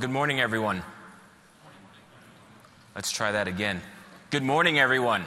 Good morning, everyone. Let's try that again. Good morning, everyone.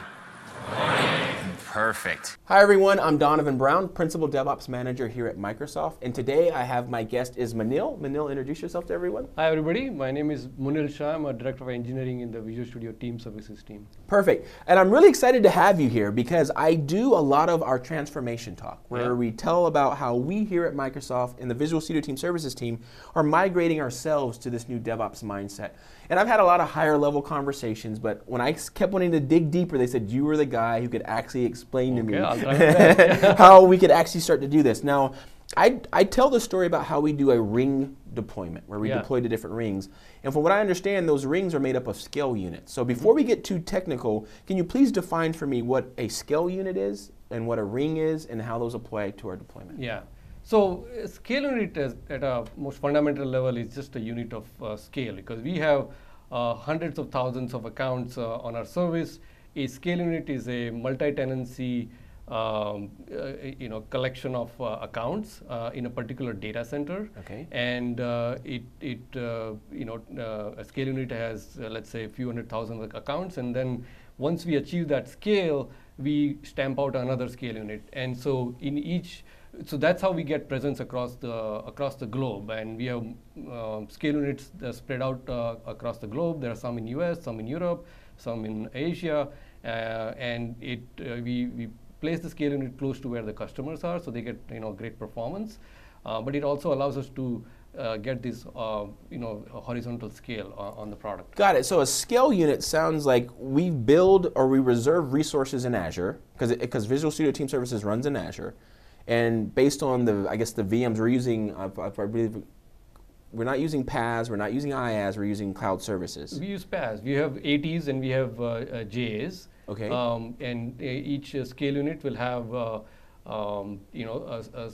Perfect. Hi everyone, I'm Donovan Brown, Principal DevOps Manager here at Microsoft, and today I have my guest is Munil. Munil, introduce yourself to everyone. Hi everybody, my name is Munil Shah. I'm a Director of Engineering in the Visual Studio Team Services team. Perfect. And I'm really excited to have you here because I do a lot of our transformation talk where Yeah. we tell about how we here at Microsoft and the Visual Studio Team Services team are migrating ourselves to this new DevOps mindset. And I've had a lot of higher level conversations, but when I kept wanting to dig deeper, they said you were the guy who could actually explain Okay, to me try my best. how we could actually start to do this. Now, I, I tell the story about how we do a ring deployment, where we Yeah. deploy to different rings. And from what I understand, those rings are made up of scale units. So before we get too technical, can you please define for me what a scale unit is and what a ring is and how those apply to our deployment? Yeah. So uh, scale unit is, at a most fundamental level is just a unit of uh, scale because we have uh, hundreds of thousands of accounts uh, on our service. A scale unit is a multi-tenancy um, uh, you know collection of uh, accounts uh, in a particular data center. Okay. And uh, it it uh, you know uh, a scale unit has uh, let's say a few hundred thousand accounts, and then once we achieve that scale, we stamp out another scale unit. And so in each, so that's how we get presence across the across the globe. And we have um, scale units spread out uh, across the globe. There are some in US, some in Europe, some in Asia, uh, and it uh, we we place the scale unit close to where the customers are, so they get you know great performance. Uh, but it also allows us to uh, get this uh, you know horizontal scale on the product. Got it. So a scale unit sounds like we build or we reserve resources in Azure because because Visual Studio Team Services runs in Azure, and based on the I guess the VMs we're using, I, I believe we're not using PaaS, we're not using IaaS, we're using cloud services. We use PaaS. We have ATs and we have uh, uh, JAs. Okay. Um, and uh, each uh, scale unit will have, uh, um, you know, a, a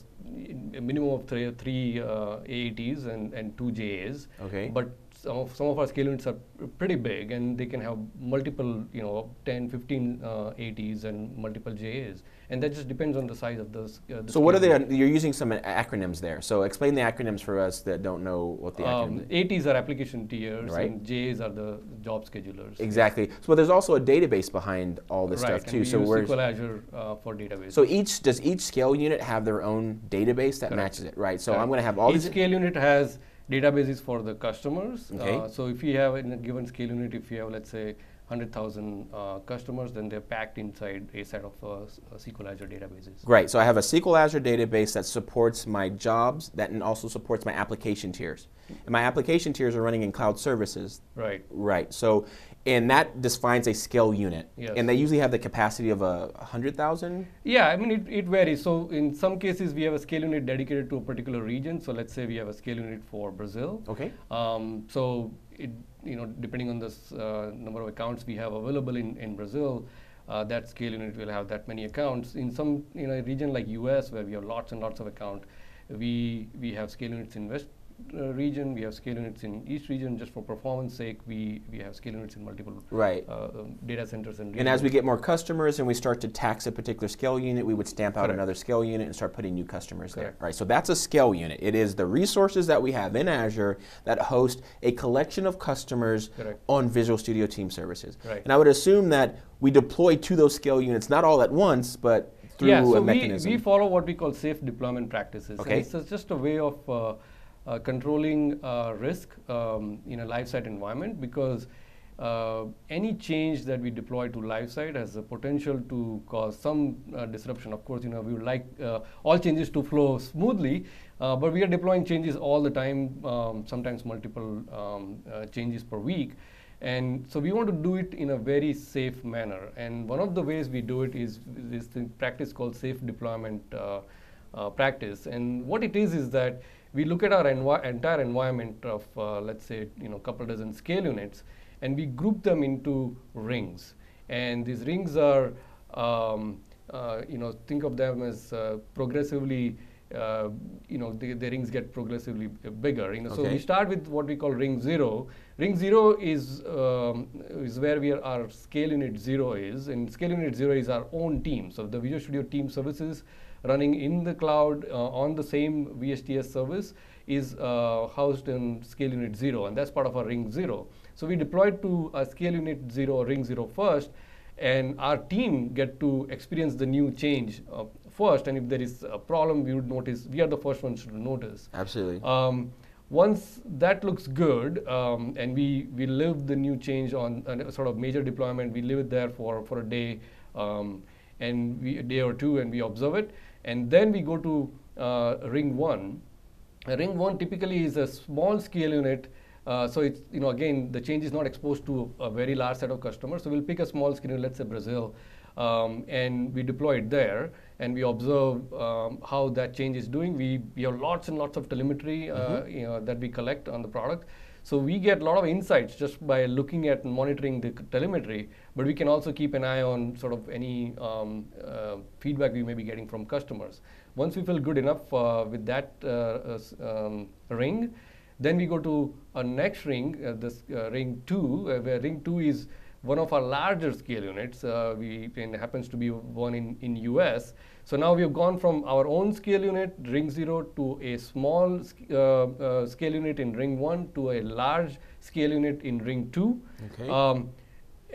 a minimum of three, three uh, AATs and, and two JAs. Okay. But some of, some of our scale units are pretty big and they can have multiple, you know, 10, 15 uh, ATs and multiple JAs. And that just depends on the size of those. Uh, the So what are scale the unit. you're using some acronyms there. So explain the acronyms for us that don't know what the Um, acronyms. ATs are application tiers Right. and JAs are the job schedulers. Exactly. So there's also a database behind all this right, stuff too. we So use we're SQL Azure uh, for database. so each does each scale unit have their own database that Correct. matches it, right? So Correct. I'm going to have all Each these. scale unit has databases for the customers. Okay. Uh, so if you have in a given scale unit, if you have let's say 100,000 uh, customers, then they're packed inside a set of uh, uh, SQL Azure databases. Great. So I have a SQL Azure database that supports my jobs, that and also supports my application tiers. And my application tiers are running in cloud services. Right. Right. So, and that defines a scale unit. Yes. And they usually have the capacity of a hundred thousand. Yeah, I mean, it, it varies. So in some cases, we have a scale unit dedicated to a particular region. So let's say we have a scale unit for Brazil. Okay. Um, so it, you know, depending on the uh, number of accounts we have available in, in Brazil, uh, that scale unit will have that many accounts. In some you know region like US where we have lots and lots of account, we we have scale units in West uh, region, we have scale units in East region. Just for performance sake, we we have scale units in multiple Right. uh, um, data centers and. And as we get more customers and we start to tax a particular scale unit, we would stamp out Correct. another scale unit and start putting new customers there. Right. So that's a scale unit. It is the resources that we have in Azure that host a collection of customers Correct. on Visual Studio Team Services. Right. And I would assume that we deploy to those scale units not all at once, but through yeah, so a we, mechanism. we follow what we call safe deployment practices. And Okay. it's just- a way of uh, controlling uh, risk um, in a live site environment because uh, any change that we deploy to live site has the potential to cause some uh, disruption. Of course, you know we would like uh, all changes to flow smoothly, uh, but we are deploying changes all the time, um, sometimes multiple um, uh, changes per week. And so we want to do it in a very safe manner. And one of the ways we do it is this practice called safe deployment uh, uh, practice. And what it is is that we look at our envi- entire environment of, uh, let's say, you know, couple dozen scale units, and we group them into rings. And these rings are, um, uh, you know, think of them as uh, progressively. Uh, you know, the, the rings get progressively bigger. You know, so we start with what we call ring zero. Ring zero is um, is where we are, our scale unit zero is, and scale unit zero is our own team. So the Visual Studio Team Services running in the cloud uh, on the same VSTS service is uh, housed in scale unit zero, and that's part of our ring zero. So we deployed to a scale unit zero or ring zero first, and our team get to experience the new change uh, first. And if there is a problem, we would notice. We are the first ones to notice. Absolutely. Um, once that looks good, um, and we we live the new change on a sort of major deployment, we live it there for for a day, um, and we, a day or two, and we observe it, and then we go to uh, ring one. Ring one typically is a small scale unit. Uh, so it's you know again the change is not exposed to a very large set of customers. So we'll pick a small scale unit, let's say Brazil, um, and we deploy it there and we observe um, how that change is doing. We, we have lots and lots of telemetry uh, Mm-hmm. you know, that we collect on the product. So we get a lot of insights just by looking at and monitoring the telemetry, but we can also keep an eye on sort of any um, uh, feedback we may be getting from customers. Once we feel good enough uh, with that uh, uh, um, ring, then we go to a next ring, uh, this ring two, where ring two is one of our larger scale units. We and happens to be one in in US. So now we have gone from our own scale unit, ring zero, to a small sc- uh, uh, scale unit in ring one to a large scale unit in ring two. Okay. Um,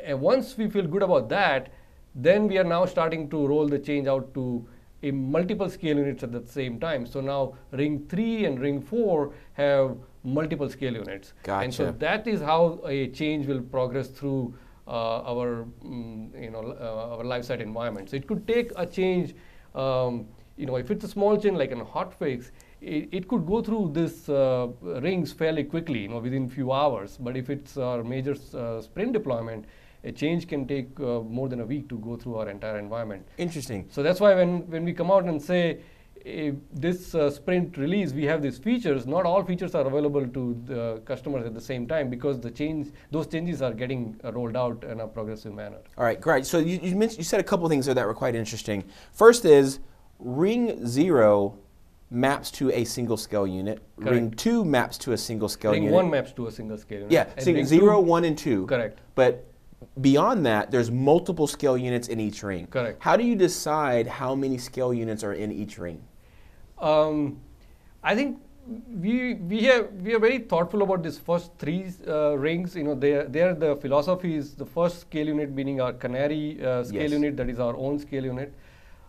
and once we feel good about that, then we are now starting to roll the change out to a multiple scale units at the same time. So now ring three and ring four have multiple scale units. Gotcha. And so that is how a change will progress through uh, our mm, you know uh, our life site environment. So it could take a change. Um, you know, if it's a small change like a hotfix, it, it could go through this uh, rings fairly quickly, you know, within few hours. But if it's our major uh, sprint deployment, a change can take uh, more than a week to go through our entire environment. Interesting. So that's why when, when we come out and say this uh, sprint release, we have these features, not all features are available to the customers at the same time because the change, those changes are getting uh, rolled out in a progressive manner. All right, great. So you, you mentioned you said a couple things there that were quite interesting. First is ring zero maps to a single scale unit. Ring two maps to a single scale Ring unit. one maps to a single scale unit. yeah, and zero, two- one, and two. Correct. But beyond that, there's multiple scale units in each ring. Correct. How do you decide how many scale units are in each ring? Um, I think we we have we are very thoughtful about these first three uh, rings. You know, they there the philosophy is the first scale unit being our canary uh, scale Yes. unit that is our own scale unit.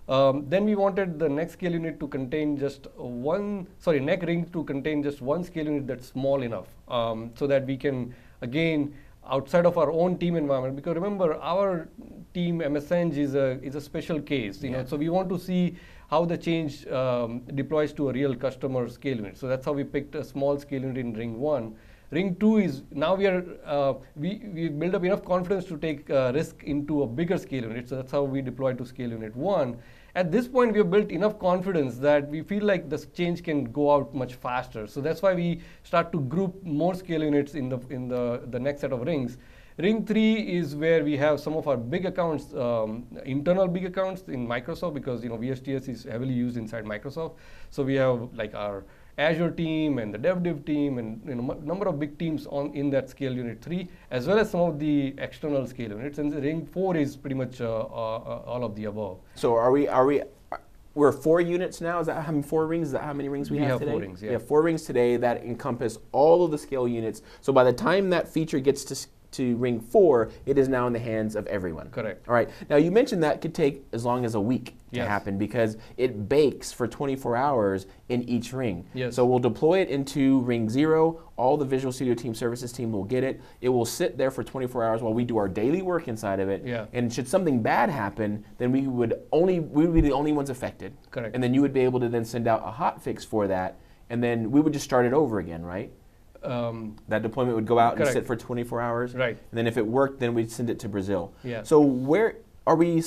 Um, then we wanted the next scale unit to contain just one sorry neck ring to contain just one scale unit that's small enough um, so that we can again outside of our own team environment because remember our team MSENG is a is a special case you know so we want to see how the change um, deploys to a real customer scale unit. So that's how we picked a small scale unit in ring one. Ring two is now we are uh, we we build up enough confidence to take uh, risk into a bigger scale unit. So that's how we deploy to scale unit one. At this point, we have built enough confidence that we feel like this change can go out much faster. So that's why we start to group more scale units in the in the the next set of rings. Ring three is where we have some of our big accounts, um, internal big accounts in Microsoft because you know VSTS is heavily used inside Microsoft. So we have like our Azure team and the DevDiv team and you know number of big teams on in that scale unit three, as well as some of the external scale units. And the ring four is pretty much uh, uh, all of the above. So are we are we we're four units now? Is that how many four rings? Is that how many rings we, We have, have today? four rings, yeah. We have four rings today that encompass all of the scale units. So by the time that feature gets to to ring four, it is now in the hands of everyone. Correct. All right. Now you mentioned that could take as long as a week to Yes. happen because it bakes for 24 hours in each ring. Yes. So we'll deploy it into ring zero. All the Visual Studio Team Services team will get it. It will sit there for 24 hours while we do our daily work inside of it. Yeah. And should something bad happen, then we would only we would be the only ones affected. Correct. And then you would be able to then send out a hot fix for that, and then we would just start it over again, right? Um, That deployment would go out and sit for 24 hours. Right. And then if it worked, then we'd send it to Brazil. Yeah. So where are we?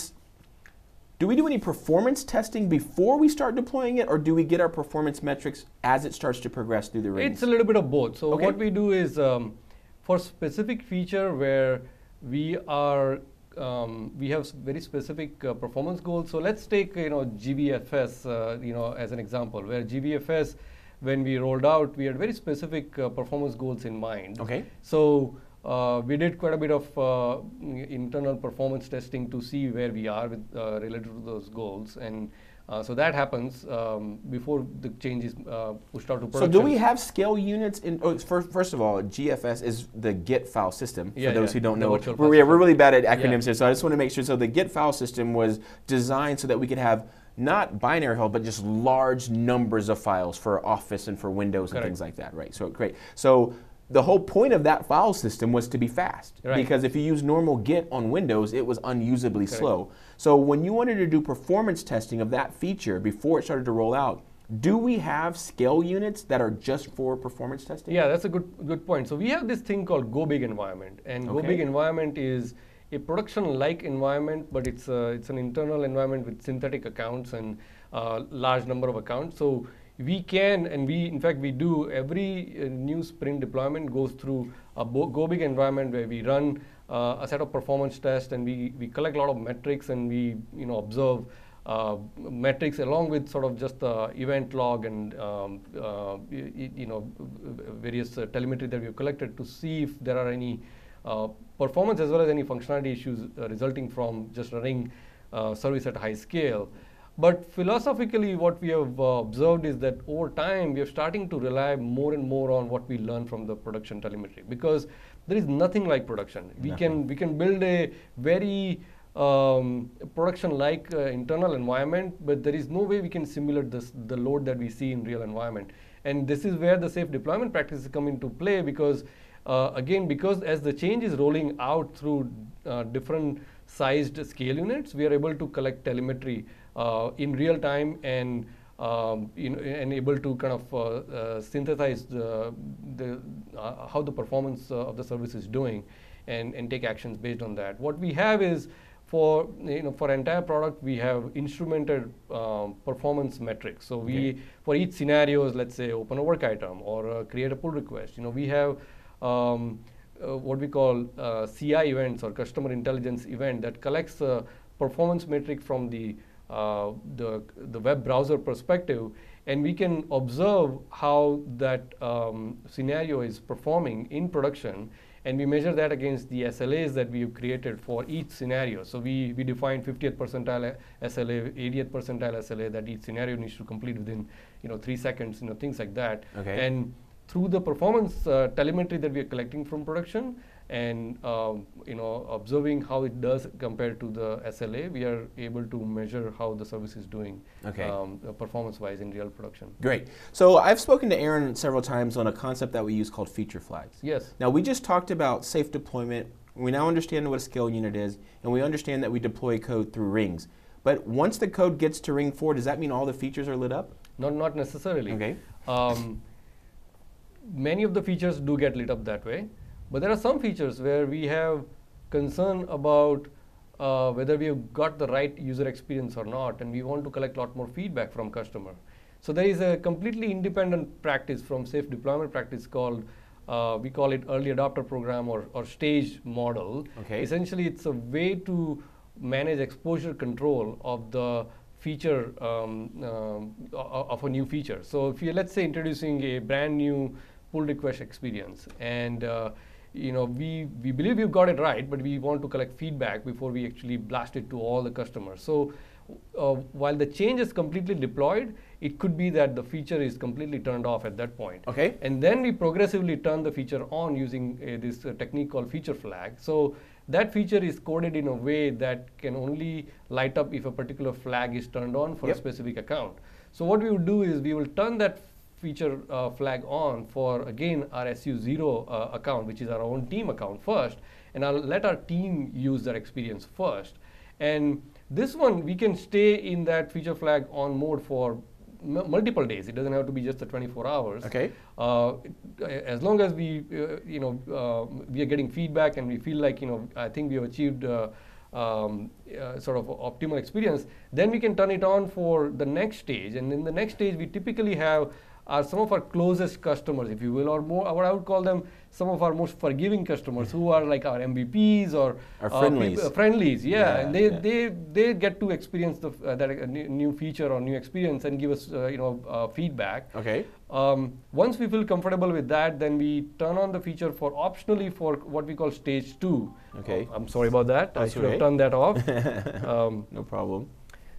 Do we do any performance testing before we start deploying it, or do we get our performance metrics as it starts to progress through the rings? It's a little bit of both. So Okay. what we do is um, for specific feature where we are um, we have very specific uh, performance goals. So let's take you know GVFS uh, you know as an example where GVFS when we rolled out we had very specific uh, performance goals in mind. Okay. So uh, we did quite a bit of uh, internal performance testing to see where we are with uh, related to those goals and. Uh, so that happens um, before the change is uh, pushed out to production. So do we have scale units in? Oh, first, first of all, GVFS is the Git file system. For Yeah, those yeah, who don't know, we're, yeah, we're really bad at acronyms here. So I just want to make sure. So the Git file system was designed so that we could have not binary file, but just large numbers of files for Office and for Windows and things like that, right? So great. So the whole point of that file system was to be fast Right. because if you use normal Git on Windows, it was unusably slow. So when you wanted to do performance testing of that feature before it started to roll out, do we have scale units that are just for performance testing? Yeah, that's a good good point. So we have this thing called Go Big environment, and Go Okay. Big environment is a production-like environment, but it's a, it's an internal environment with synthetic accounts and uh, large number of accounts. So we can, and we in fact we do every uh, new sprint deployment goes through a Go Big environment where we run uh, a set of performance tests and we we collect a lot of metrics and we you know observe uh, metrics along with sort of just the event log and um, uh, y- y- you know various uh, telemetry that we've collected to see if there are any uh, performance as well as any functionality issues uh, resulting from just running uh, service at high scale. But philosophically, what we have uh, observed is that over time, we are starting to rely more and more on what we learn from the production telemetry because there is nothing like production. We can we can build a very um, production-like uh, internal environment, but there is no way we can simulate this, the load that we see in real environment. And this is where the safe deployment practices come into play because, uh, again, because as the change is rolling out through uh, different sized scale units, we are able to collect telemetry uh, in real time and um, and able to kind of uh, uh, synthesize the, the uh, how the performance uh, of the service is doing, and, and take actions based on that. What we have is for you know for entire product we have instrumented um, performance metrics. So we Okay. for each scenarios, let's say open a work item or uh, create a pull request. You know we have um, uh, what we call uh, CI events or customer intelligence event that collects a performance metric from the uh, the the web browser perspective, and we can observe how that um, scenario is performing in production, and we measure that against the SLAs that we have created for each scenario. So we we define 50th percentile SLA, 80th percentile SLA that each scenario needs to complete within you know three seconds, you know things like that. Okay. And through the performance uh, telemetry that we are collecting from production and um, you know observing how it does compared to the SLA, we are able to measure how the service is doing Okay. um, performance-wise in real production. Great. So I've spoken to Aaron several times on a concept that we use called feature flags. Yes. Now we just talked about safe deployment. We now understand what a scale unit is, and we understand that we deploy code through rings. But once the code gets to ring four, does that mean all the features are lit up? Not not necessarily. Okay. Um, many of the features do get lit up that way, but there are some features where we have concern about uh, whether we have got the right user experience or not, and we want to collect a lot more feedback from customer. So there is a completely independent practice from safe deployment practice called uh, we call it early adopter program or, or stage model. Okay. Essentially, it's a way to manage exposure control of the feature um, o- of a new feature. So if you're let's say introducing a brand new pull request experience and uh, you know we, we believe we've got it right but we want to collect feedback before we actually blast it to all the customers so uh, while the change is completely deployed it could be that the feature is completely turned off at that point Okay. and then we progressively turn the feature on using uh, this uh, technique called feature flag. So that feature is coded in a way that can only light up if a particular flag is turned on for Yep. a specific account. So what we will do is we will turn that feature uh, flag on for again our SU0 uh, account, which is our own team account first, and I'll let our team use that experience first. And this one we can stay in that feature flag on mode for m- multiple days. It doesn't have to be just the 24 hours. Okay. Uh, as long as we, uh, you know, uh, we are getting feedback and we feel like, you know, I think we have achieved uh, um, uh, sort of optimal experience, then we can turn it on for the next stage. And in the next stage, we typically have are some of our closest customers, if you will, or more, what I would call them, some of our most forgiving customers who are like our MVPs or Our uh, friendlies. friendlies, yeah, Yeah, and they, yeah. they they get to experience the uh, that uh, new new feature or new experience and give us uh, you know uh, feedback. Okay. Um, once we feel comfortable with that, then we turn on the feature for optionally for what we call stage two. Okay. Oh, I'm sorry about that. I should okay. have turned that off. um, No problem.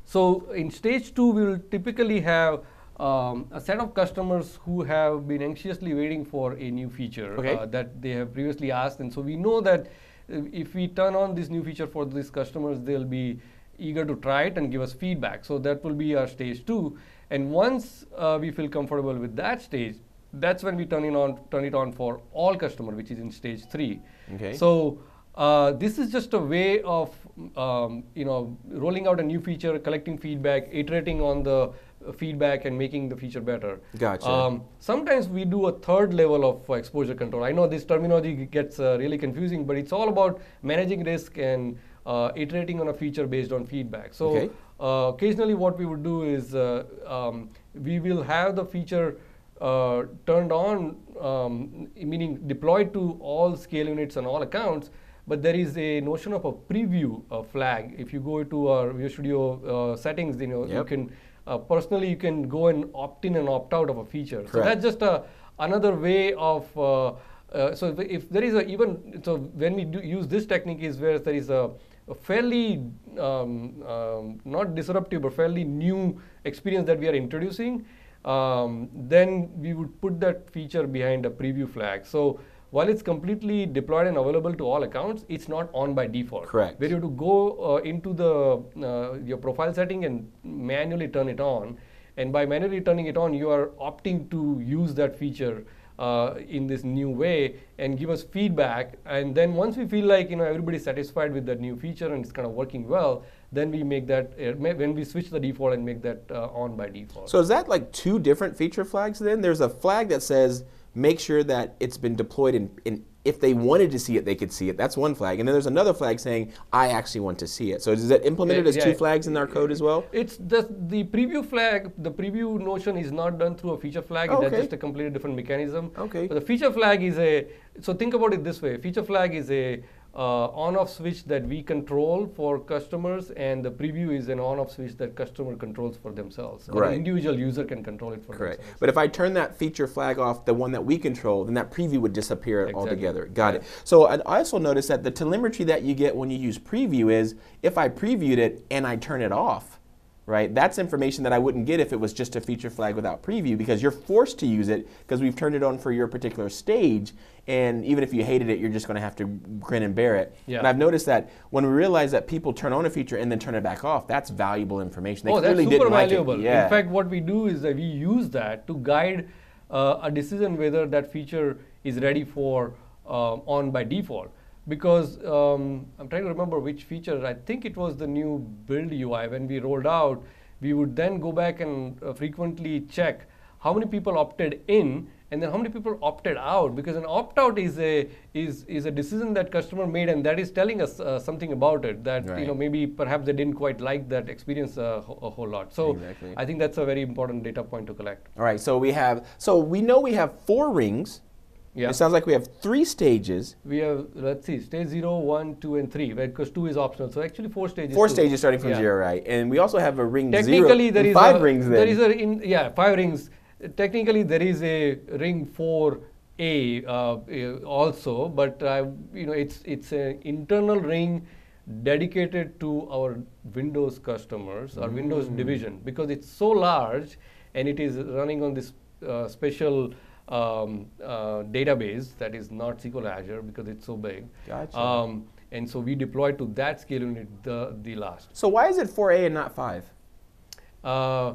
So in stage two, we will typically have um, a set of customers who have been anxiously waiting for a new feature Okay. uh, that they have previously asked, and so we know that uh, if we turn on this new feature for these customers, they'll be eager to try it and give us feedback. So that will be our stage two. And once uh, we feel comfortable with that stage, that's when we turn it on, turn it on for all customer, which is in stage three. Okay. So uh, this is just a way of um, you know rolling out a new feature, collecting feedback, iterating on the feedback, and making the feature better. Gotcha. Um, sometimes we do a third level of uh, exposure control. I know this terminology gets uh, really confusing, but it's all about managing risk and uh, iterating on a feature based on feedback. So Okay. uh, occasionally, what we would do is uh, um, we will have the feature uh, turned on, um, meaning deployed to all scale units and all accounts. But there is a notion of a preview uh, flag. If you go to our Visual Studio uh, settings, you know you Yep. can uh, personally you can go and opt in and opt out of a feature. So that's just a another way of. Uh, uh, so if, if there is a even so when we do use this technique is where there is a, a fairly um, um, not disruptive but fairly new experience that we are introducing, um, then we would put that feature behind a preview flag. So while it's completely deployed and available to all accounts, it's not on by default. Correct. Where you have to go uh, into the uh, your profile setting and manually turn it on. And by manually turning it on, you are opting to use that feature uh, in this new way and give us feedback. And then once we feel like you know everybody's satisfied with that new feature and it's kind of working well, then we make that uh, when we switch the default and make that uh, on by default. So is that like two different feature flags then? There's a flag that says make sure that it's been deployed in, in if they wanted to see it, they could see it. That's one flag. And then there's another flag saying I actually want to see it. So is that implemented Yeah, as yeah. two flags in our code as well? It's the the preview flag. The preview notion is not done through a feature flag. Okay. That's just a completely different mechanism. Okay. But the feature flag is a. So think about it this way: feature flag is a Uh, on-off switch that we control for customers, and the preview is an on-off switch that customer controls for themselves. Right. an individual user can control it for Correct. themselves. But if I turn that feature flag off, the one that we control, then that preview would disappear Exactly. altogether. Got it. So I also noticed that the telemetry that you get when you use preview is if I previewed it and I turn it off, right? That's information that I wouldn't get if it was just a feature flag without preview because you're forced to use it because we've turned it on for your particular stage. And even if you hated it, you're just going to have to grin and bear it. Yeah. And I've noticed that when we realize that people turn on a feature and then turn it back off, that's valuable information. They oh, that's super didn't like it. valuable. Yeah. In fact, what we do is that we use that to guide uh, a decision whether that feature is ready for um, on by default. Because um, I'm trying to remember which feature. I think it was the new build UI when we rolled out. We would then go back and uh, frequently check how many people opted in and then how many people opted out because an opt out is a is is a decision that customer made and that is telling us uh, something about it that you know maybe perhaps they didn't quite like that experience uh, a whole lot so Exactly. i think that's a very important data point to collect All right, so we have, so we know we have four rings. Yeah It sounds like we have three stages, we have let's see stage 0 1 2 and 3 right because 2 is optional so actually four stages four too. stages starting from Yeah. zero, right? And we also have a ring technically zero, there and is five a, rings then. there is a in yeah five rings technically there is a ring 4a uh, uh, also but uh, you know it's it's an internal ring dedicated to our windows customers our windows Mm. division because it's so large and it is running on this uh, special um, uh, database that is not SQL Azure because it's so big. Gotcha. Um, and so we deploy to that scale unit the, the last. so why is it 4A and not 5? Uh,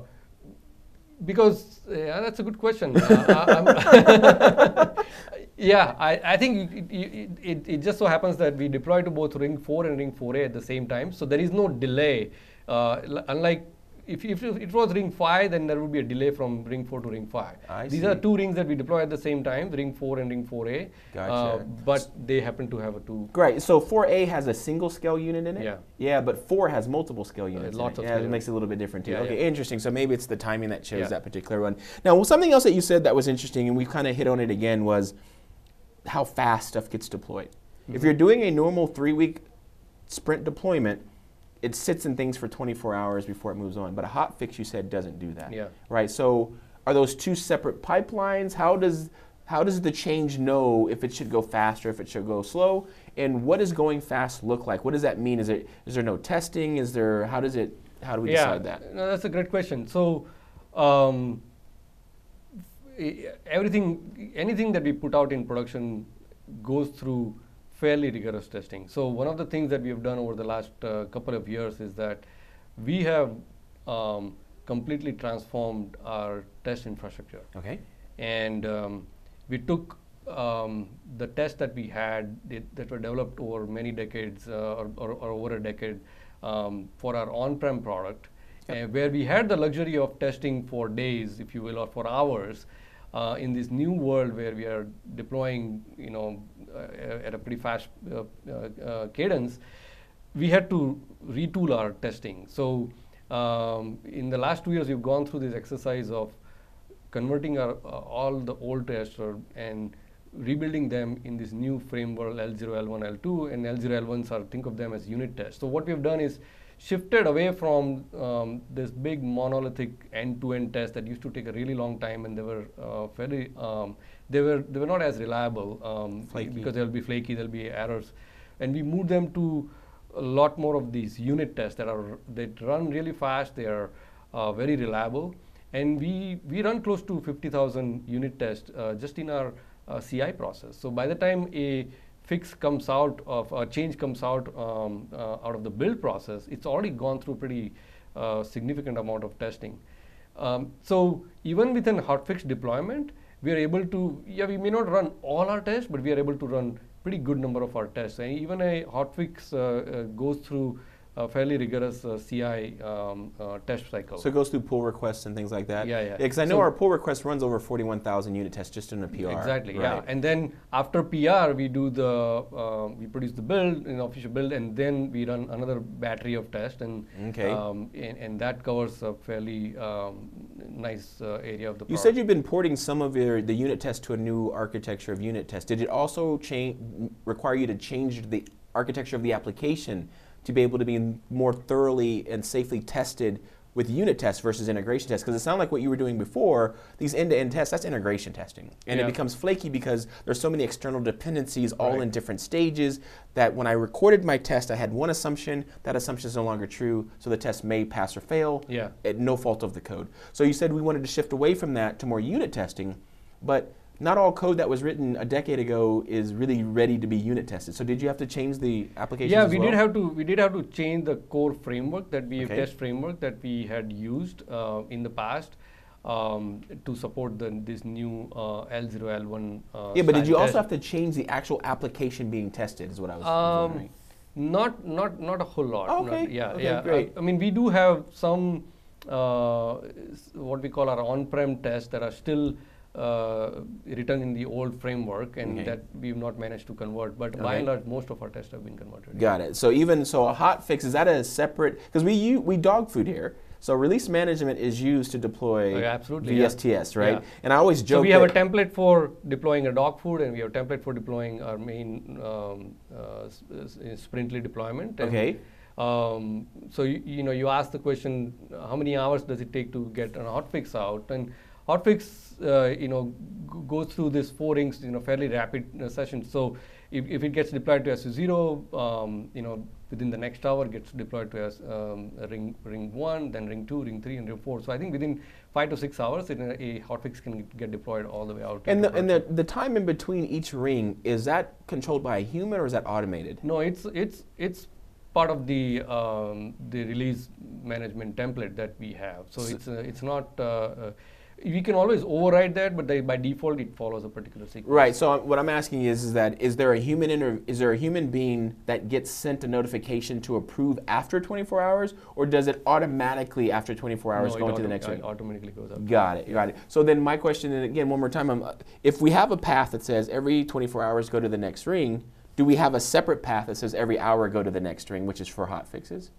because yeah, that's a good question. Uh, yeah, I, I think it, it, it, it just so happens that we deploy to both Ring 4 and Ring 4A at the same time, so there is no delay. Uh, unlike if, if it was Ring 5, then there would be a delay from Ring 4 to Ring 5. I These are two rings that we deploy at the same time, Ring 4 and Ring 4A. Uh, Gotcha. but they happen to have a two. Great. So 4A has a single scale unit in it? Yeah. Yeah, but 4 has multiple scale units. in lots it. of Yeah, scale it makes it a little bit different too. Yeah, okay, yeah. interesting. So maybe it's the timing that chose Yeah. that particular one. Now, well, something else that you said that was interesting, and we kind of hit on it again, was how fast stuff gets deployed. If Mm-hmm. you're doing a normal three week sprint deployment, it sits in things for 24 hours before it moves on. But a hot fix, you said, doesn't do that. Yeah. Right. So are those two separate pipelines? How does how does the change know if it should go fast or if it should go slow? And what does going fast look like? What does that mean? Is it is there no testing? Is there how does it how do we yeah, decide that? No, that's a great question. So, um, everything, anything that we put out in production goes through fairly rigorous testing. So, one of the things that we have done over the last uh, couple of years is that we have um, completely transformed our test infrastructure Okay. and um, we took um, the tests that we had that, that were developed over many decades uh, or, or, or over a decade um, for our on-prem product, uh, where we had the luxury of testing for days, if you will, or for hours. Uh, in this new world where we are deploying, you know, at a pretty fast uh, uh, uh, cadence, we had to retool our testing. So um, in the last two years, we've gone through this exercise of converting our, all the old tests or, and rebuilding them in this new framework L0, L1, L2, and L0, L1s are think of them as unit tests. So what we've done is shifted away from um, this big monolithic end-to-end test that used to take a really long time, and they were uh, very um, they were they were not as reliable um, because they'll be flaky, there'll be errors, and we moved them to a lot more of these unit tests that are that run really fast. They are uh, very reliable, and we we run close to 50,000 unit tests uh, just in our uh, CI process. So by the time a fix comes out of a change comes out um, uh, out of the build process, it's already gone through pretty uh, significant amount of testing. Um, so even within hotfix deployment, we are able to yeah we may not run all our tests, but we are able to run pretty good number of our tests. And even a hotfix uh, uh, goes through a fairly rigorous uh, CI um, uh, test cycle. So it goes through pull requests and things like that. Yeah, yeah. Because I know So- our pull request runs over 41,000 unit tests just in a PR. Exactly, yeah. And then after PR, we do the uh, we produce the build, an official build, and then we run another battery of tests, and Okay. um, and, and that covers a fairly um, nice uh, area of the. You said you've been porting some of your, the unit test to a new architecture of unit test. Did it also change, require you to change the architecture of the application to be able to be more thoroughly and safely tested with unit tests versus integration tests? Because it sounded like what you were doing before, these end-to-end tests, that's integration testing. And it becomes flaky because there's so many external dependencies all Right. in different stages that when I recorded my test, I had one assumption, that assumption is no longer true, so the test may pass or fail Yeah. at no fault of the code. So you said we wanted to shift away from that to more unit testing, but not all code that was written a decade ago is really ready to be unit tested. So did you have to change the application? Yeah, we well? did have to we did have to change the core framework that we Okay. test framework that we had used uh, in the past um, to support the, this new uh, L0 L1. Uh, Yeah, but did you also test. have to change the actual application being tested? Is what I was Um, wondering. not not not a whole lot. Oh, not- okay. yeah, Okay, yeah. great. I, I mean, we do have some uh, what we call our on-prem tests that are still uh, written in the old framework, and Okay. that we've not managed to convert. But by and large, most of our tests have been converted. Got it. So even so, a hot fix is that a separate? Because we we dog food here. So release management is used to deploy Oh, yeah, absolutely, yeah. VSTS, right? Yeah. And I always joke So we have a template for deploying a dog food, and we have a template for deploying our main um, uh, s- s- Sprintly deployment. And, Okay. Um, so you, you know, you ask the question, how many hours does it take to get an hotfix out? And hotfix, uh, you know, goes through this four rings, you know, fairly rapid uh, sessions. So if, if it gets deployed to SU0, um, you know, within the next hour gets deployed to S, um, ring ring one, then ring two, ring three, and ring four. So I think within five to six hours, it, a hotfix can get deployed all the way out. And the, and the, the time in between each ring is that controlled by a human or is that automated? No, it's it's it's part of the um, the release management template that we have. So, So- it's uh, it's not. Uh, uh, we can always override that, but they, by default it follows a particular sequence. Right. So what I'm asking is, is that is there a human inter- is there a human being that gets sent a notification to approve after 24 hours, or does it automatically after 24 hours no, go into the next ring? automatically goes up. Got it. Got it. So then my question, and again one more time, um, if we have a path that says every 24 hours go to the next ring, do we have a separate path that says every hour go to the next ring, which is for hot fixes?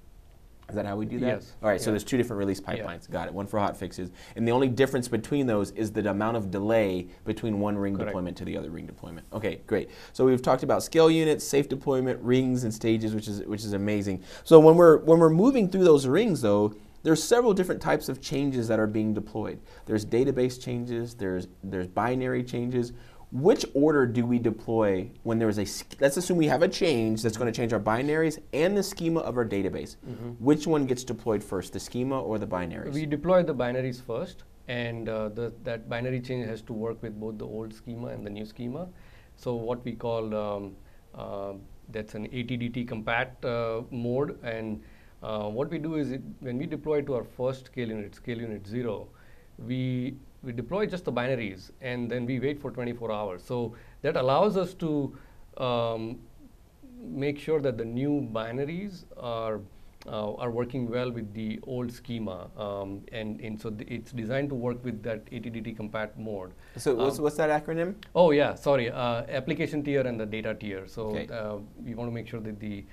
Is that how we do that? Yes. All right. So there's two different release Yeah. pipelines. Got it. One for hot fixes, and the only difference between those is the amount of delay between one ring Correct. deployment to the other ring deployment. Okay, great. So we've talked about scale units, safe deployment, rings, and stages, which is which is amazing. So when we're when we're moving through those rings, though, there's several different types of changes that are being deployed. There's database changes. There's there's binary changes. Which order do we deploy when there is a, let's assume we have a change that's going to change our binaries and the schema of our database. Which one gets deployed first, the schema or the binaries? We deploy the binaries first, and uh, the, that binary change has to work with both the old schema and the new schema. So what we call um, uh, that's an ATDT compat uh, mode, and uh, what we do is it, when we deploy to our first scale unit, scale unit zero, we we deploy just the binaries, and then we wait for 24 hours. So that allows us to um, make sure that the new binaries are uh, are working well with the old schema, um, and, and so th- it's designed to work with that ATDT compat mode. so what's, Um, what's that acronym? Oh yeah, sorry, uh, application tier and the data tier. So Okay. uh, we want to make sure that the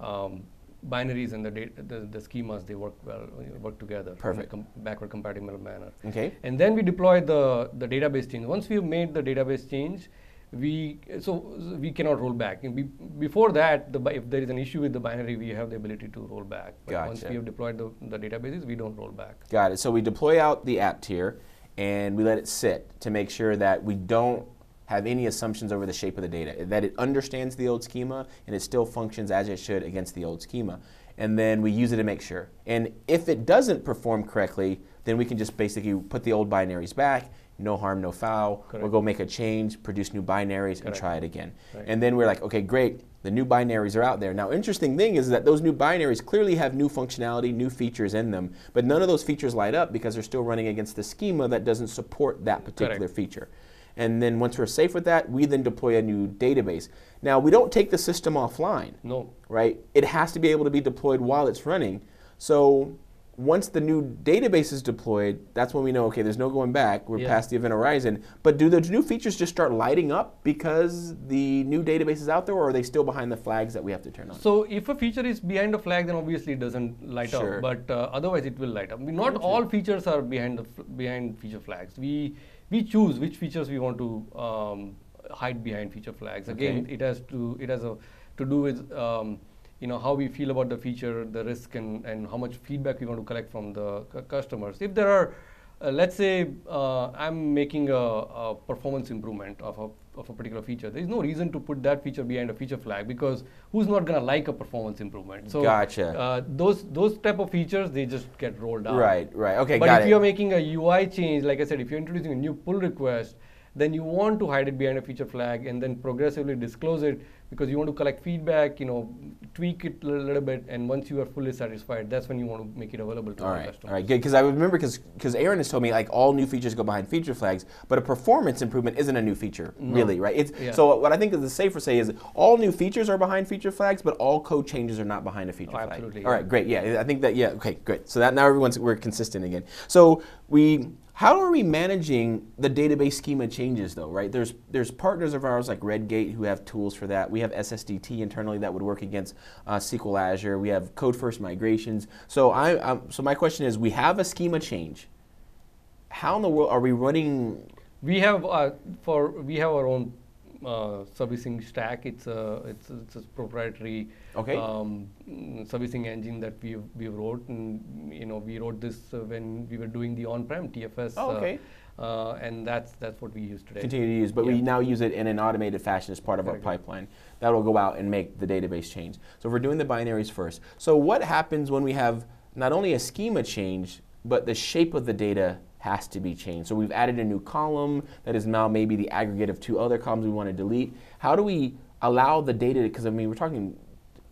um, binaries and the, data, the the schemas they work well, work together Perfect. in a com- backward compatible manner. Okay. And then we deploy the, the database change. Once we've made the database change, we so we cannot roll back. Be, before that, the, if there is an issue with the binary, we have the ability to roll back. But once we have deployed the, the databases, we don't roll back. Got it. So we deploy out the app tier and we let it sit to make sure that we don't have any assumptions over the shape of the data, that it understands the old schema and it still functions as it should against the old schema. And then we use it to make sure. And if it doesn't perform correctly, then we can just basically put the old binaries back, no harm, no foul. We'll go make a change, produce new binaries, and try it again. Right. And then we're like, okay, great. The new binaries are out there. Now, interesting thing is that those new binaries clearly have new functionality, new features in them, but none of those features light up because they're still running against the schema that doesn't support that particular Correct. feature. And then once we're safe with that, we then deploy a new database. Now, we don't take the system offline, No, right? It has to be able to be deployed while it's running. So once the new database is deployed, that's when we know, okay, there's no going back. We're Yeah. past the event horizon. But do the new features just start lighting up because the new database is out there, or are they still behind the flags that we have to turn on? So if a feature is behind a flag, then obviously it doesn't light Sure. up. But uh, otherwise, it will light up. Not all features are behind the f- behind feature flags. We we choose which features we want to um, hide behind feature flags. Again, Okay. it has to it has a to do with um, you know how we feel about the feature, the risk, and and how much feedback we want to collect from the cu- customers. If there are uh, let's say uh, I'm making a, a performance improvement of a, of a particular feature. There is no reason to put that feature behind a feature flag because who's not going to like a performance improvement? So Gotcha. uh, those those type of features they just get rolled out. Right, right. Okay, but if it. you're making a UI change, like I said, if you're introducing a new pull request, then you want to hide it behind a feature flag and then progressively disclose it because you want to collect feedback, you know, tweak it a little, bit, and once you are fully satisfied, that's when you want to make it available to All the right, customer. all right, good. Because I remember because Aaron has told me like all new features go behind feature flags, but a performance improvement isn't a new feature, really, right? It's Yeah. so what I think is the safer say is all new features are behind feature flags, but all code changes are not behind a feature Oh, flag. absolutely, All right, great. Yeah, I think that. Yeah, okay, great. So that now everyone's we're consistent again. So we. How are we managing the database schema changes though, right? There's there's partners of ours like Redgate who have tools for that. We have SSDT internally that would work against uh, SQL Azure. We have code first migrations. So I um, so my question is, we have a schema change. How in the world are we running? We have uh, for we have our own uh, servicing stack. It's a it's a, it's a proprietary Okay. um, servicing engine that we we wrote, and you know we wrote this uh, when we were doing the on-prem TFS. Oh, okay. Uh, uh, and that's that's what we use today. Continue to use, but we now use it in an automated fashion as part of our pipeline. That will go out and make the database change. So we're doing the binaries first. So what happens when we have not only a schema change, but the shape of the data has to be changed. So we've added a new column that is now maybe the aggregate of two other columns we want to delete. How do we allow the data? Because I mean, we're talking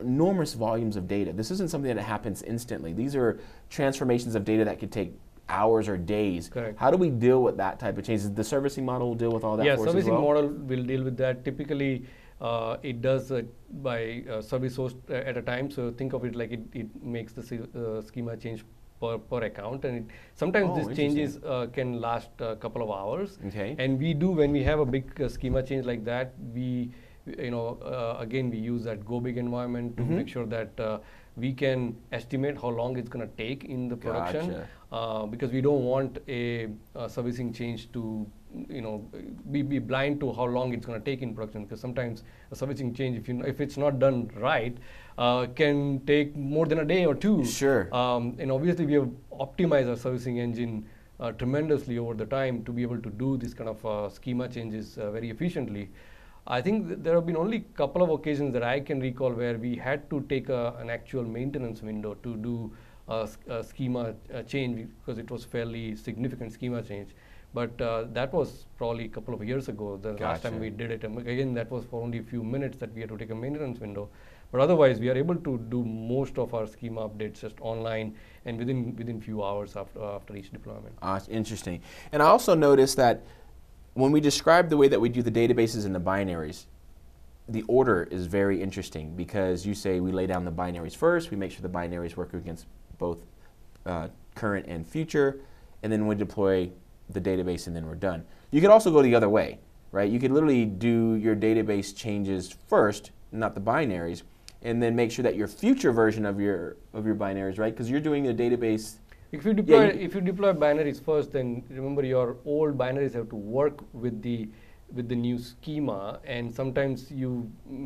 enormous volumes of data. This isn't something that happens instantly. These are transformations of data that could take hours or days. Correct. How do we deal with that type of change? Does the servicing model will deal with all that yeah, servicing well? model will deal with that. Typically, uh, it does uh, by uh, service host uh, at a time. So think of it like it, it makes the uh, schema change per, per account, and it, sometimes Oh, these changes uh, can last a couple of hours. Okay. And we do when we have a big uh, schema change like that, we you know uh, again we use that go big environment to Mhm. make sure that uh, we can estimate how long it's going to take in the production Gotcha. Uh, because we don't want a, a servicing change to you know be, be blind to how long it's going to take in production because sometimes a servicing change if you if it's not done right uh, can take more than a day or two Sure. um, and obviously we have optimized our servicing engine uh, tremendously over the time to be able to do this kind of uh, schema changes uh, very efficiently. I think th- there have been only a couple of occasions that I can recall where we had to take a, an actual maintenance window to do a, s- a schema uh, change because it was fairly significant schema change. But uh, that was probably a couple of years ago. The last time we did it, and again, that was for only a few minutes that we had to take a maintenance window. But otherwise, we are able to do most of our schema updates just online and within within few hours after after each deployment. Ah, interesting. And I also noticed that when we describe the way that we do the databases and the binaries, the order is very interesting because you say we lay down the binaries first, we make sure the binaries work against both uh, current and future, and then we deploy the database and then we're done. You could also go the other way, right? You could literally do your database changes first, not the binaries, and then make sure that your future version of your of your binaries, right? Because you're doing the database If you deploy you- if you deploy binaries first, then remember your old binaries have to work with the with the new schema, and sometimes you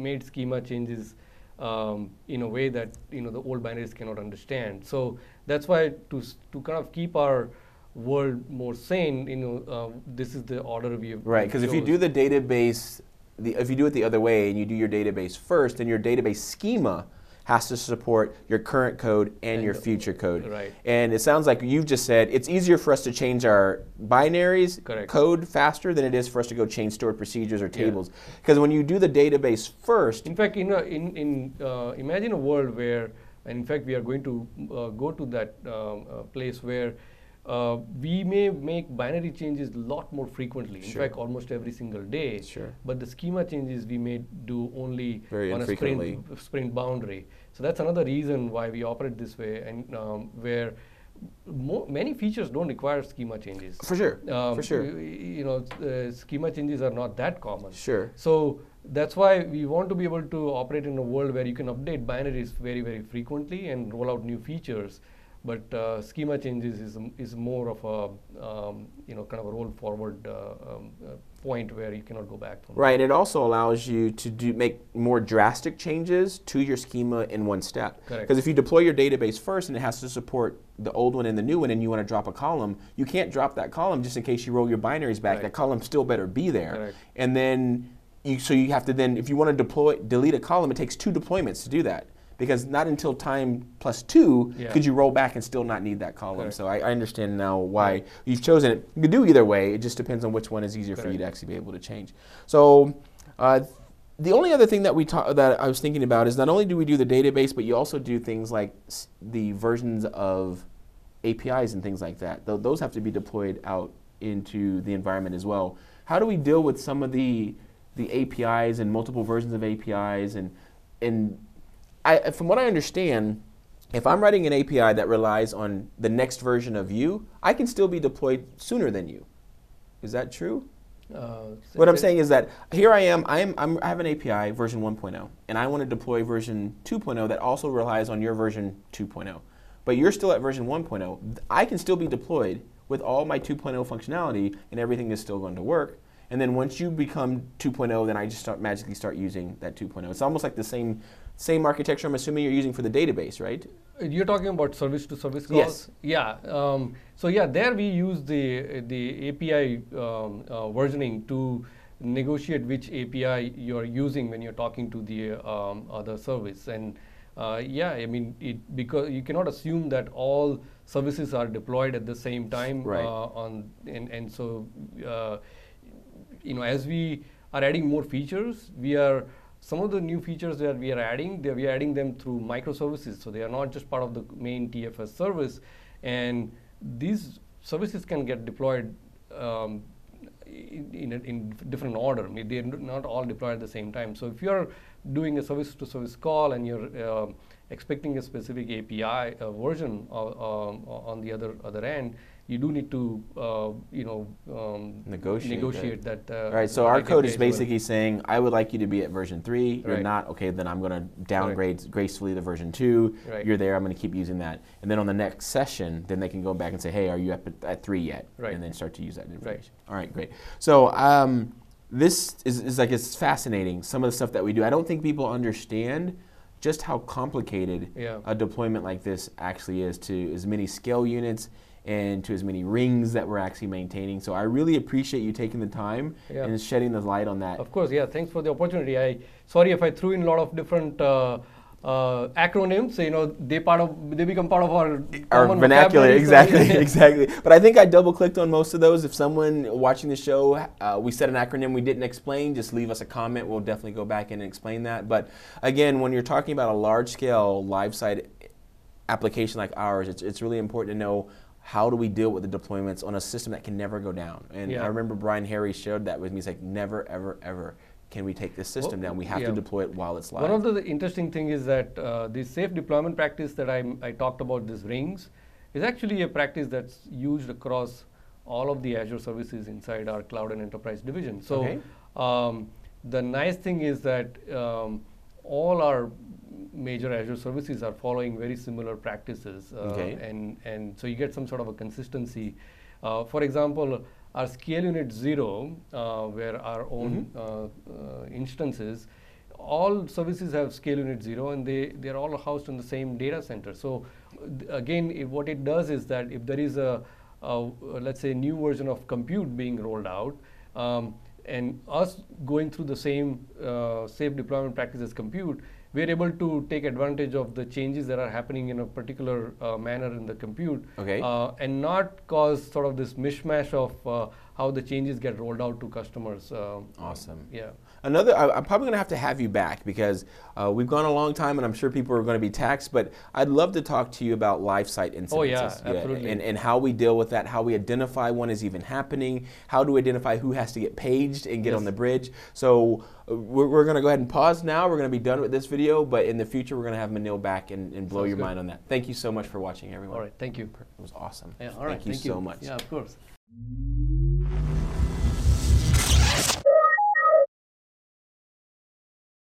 made schema changes um, in a way that you know the old binaries cannot understand. So that's why to to kind of keep our world more sane, you know, uh, this is the order we have. Right, because if you do the database, the, if you do it the other way and you do your database first, then your database schema has to support your current code and, And your future code. right. And it sounds like you've just said it's easier for us to change our binaries Correct. code faster than it is for us to go change stored procedures or tables. Because when you do the database first, In fact, in a, in, in uh, imagine a world where, and in fact, we are going to uh, go to that um, uh, place where uh, we may make binary changes a lot more frequently. In Sure. fact, almost every single day. Sure. But the schema changes we may do only Very on a sprint, sprint boundary. So that's another reason why we operate this way, and um, where mo- many features don't require schema changes. for sure, Um, for sure, y- y- You know, uh, schema changes are not that common. sure. So that's why we want to be able to operate in a world where you can update binaries very, very frequently and roll out new features. But uh, schema changes is, is more of a um, you know kind of a roll forward uh, um, uh, point where you cannot go back from. Right, and it also allows you to do make more drastic changes to your schema in one step. Correct. Because if you deploy your database first and it has to support the old one and the new one, and you want to drop a column, you can't drop that column just in case you roll your binaries back. Right. That column still better be there. Correct. And then, you, so you have to then, if you want to deploy, delete a column, it takes two deployments to do that. Because not until time plus two Yeah. could you roll back and still not need that column. Correct. So I, I understand now why you've chosen it. You can do either way. It just depends on which one is easier for you to actually be able to change. So uh, the only other thing that we ta- that I was thinking about is not only do we do the database, but you also do things like s- the versions of APIs and things like that. Th- those have to be deployed out into the environment as well. How do we deal with some of the the APIs and multiple versions of APIs and and I, from what I understand, if I'm writing an API that relies on the next version of you, I can still be deployed sooner than you. Is that true? Uh, What I'm saying is that here I am, I, am I'm, I have an API version 1.0, and I want to deploy version 2.0 that also relies on your version 2.0. But you're still at version 1.0. I can still be deployed with all my 2.0 functionality, and everything is still going to work. And then once you become 2.0, then I just start magically start using that 2.0. It's almost like the same same architecture. I'm assuming you're using for the database, right? You're talking about service to service calls? Yes. Yeah. Um, so yeah, there we use the the API um, uh, versioning to negotiate which API you're using when you're talking to the um, other service. And uh, yeah, I mean, it, because you cannot assume that all services are deployed at the same time. Right. Uh, on and and so uh, you know as we are adding more features, we are some of the new features that we are adding, we are adding them through microservices. So they are not just part of the main TFS service, and these services can get deployed um, in, in, a, in different order. I mean, they're not all deployed at the same time. So if you're doing a service-to-service call and you're um expecting a specific API uh, version of, um, on the other other end, you do need to uh, you know um, Negotiate negotiate that. Uh, All right, so our code is as well. basically saying, I would like you to be at version three. You're Right. not, okay, then I'm going to downgrade gracefully to version two. Right. You're there, I'm going to keep using that. And then on the next session, then they can go back and say, hey, are you at, at three yet? Right. And then start to use that information. Right. All right, great. So um, this is, is like, it's fascinating, some of the stuff that we do. I don't think people understand just how complicated Yeah. a deployment like this actually is to as many scale units and to as many rings that we're actually maintaining. So I really appreciate you taking the time Yeah. and shedding the light on that. Of course, yeah. Thanks for the opportunity. I sorry if I threw in a lot of different uh, uh, acronyms. You know, they part of they become part of our our vernacular exactly exactly but i think i double clicked on most of those if someone watching the show uh, we said an acronym we didn't explain just leave us a comment we'll definitely go back and explain that but again when you're talking about a large scale live site application like ours it's, it's really important to know how do we deal with the deployments on a system that can never go down and Yeah. i remember brian harry shared that with me he's like never ever ever can we take this system Well, down we have yeah. to deploy it while it's live One of the interesting thing is that uh, the safe deployment practice that I, I talked about, these rings, is actually a practice that's used across all of the Azure services inside our cloud and enterprise division. So Okay. um, the nice thing is that um, all our major Azure services are following very similar practices, uh, Okay. and and so you get some sort of a consistency. Uh, for example, our scale unit zero, uh, where our own uh, uh, instances, all services have scale unit zero, and they they're all housed in the same data center. So th- again, if what it does is that if there is a, a let's say new version of compute being rolled out. Um, and us going through the same uh, safe deployment practice as compute, we're able to take advantage of the changes that are happening in a particular uh, manner in the compute Okay. uh, and not cause sort of this mishmash of uh, how the changes get rolled out to customers. Uh, Awesome. Yeah. Another, I, I'm probably going to have to have you back because uh, we've gone a long time, and I'm sure people are going to be taxed. But I'd love to talk to you about live site incidents. Oh, yeah, absolutely. and, and how we deal with that, how we identify one is even happening, how do we identify who has to get paged and get on the bridge. So uh, we're, we're going to go ahead and pause now. We're going to be done with this video, but in the future, we're going to have Munil back and, and blow Sounds your good. mind on that. Thank you so much for watching, everyone. Right. Thank you. It was awesome. Yeah. All right. Thank you so much. Yeah. Of course.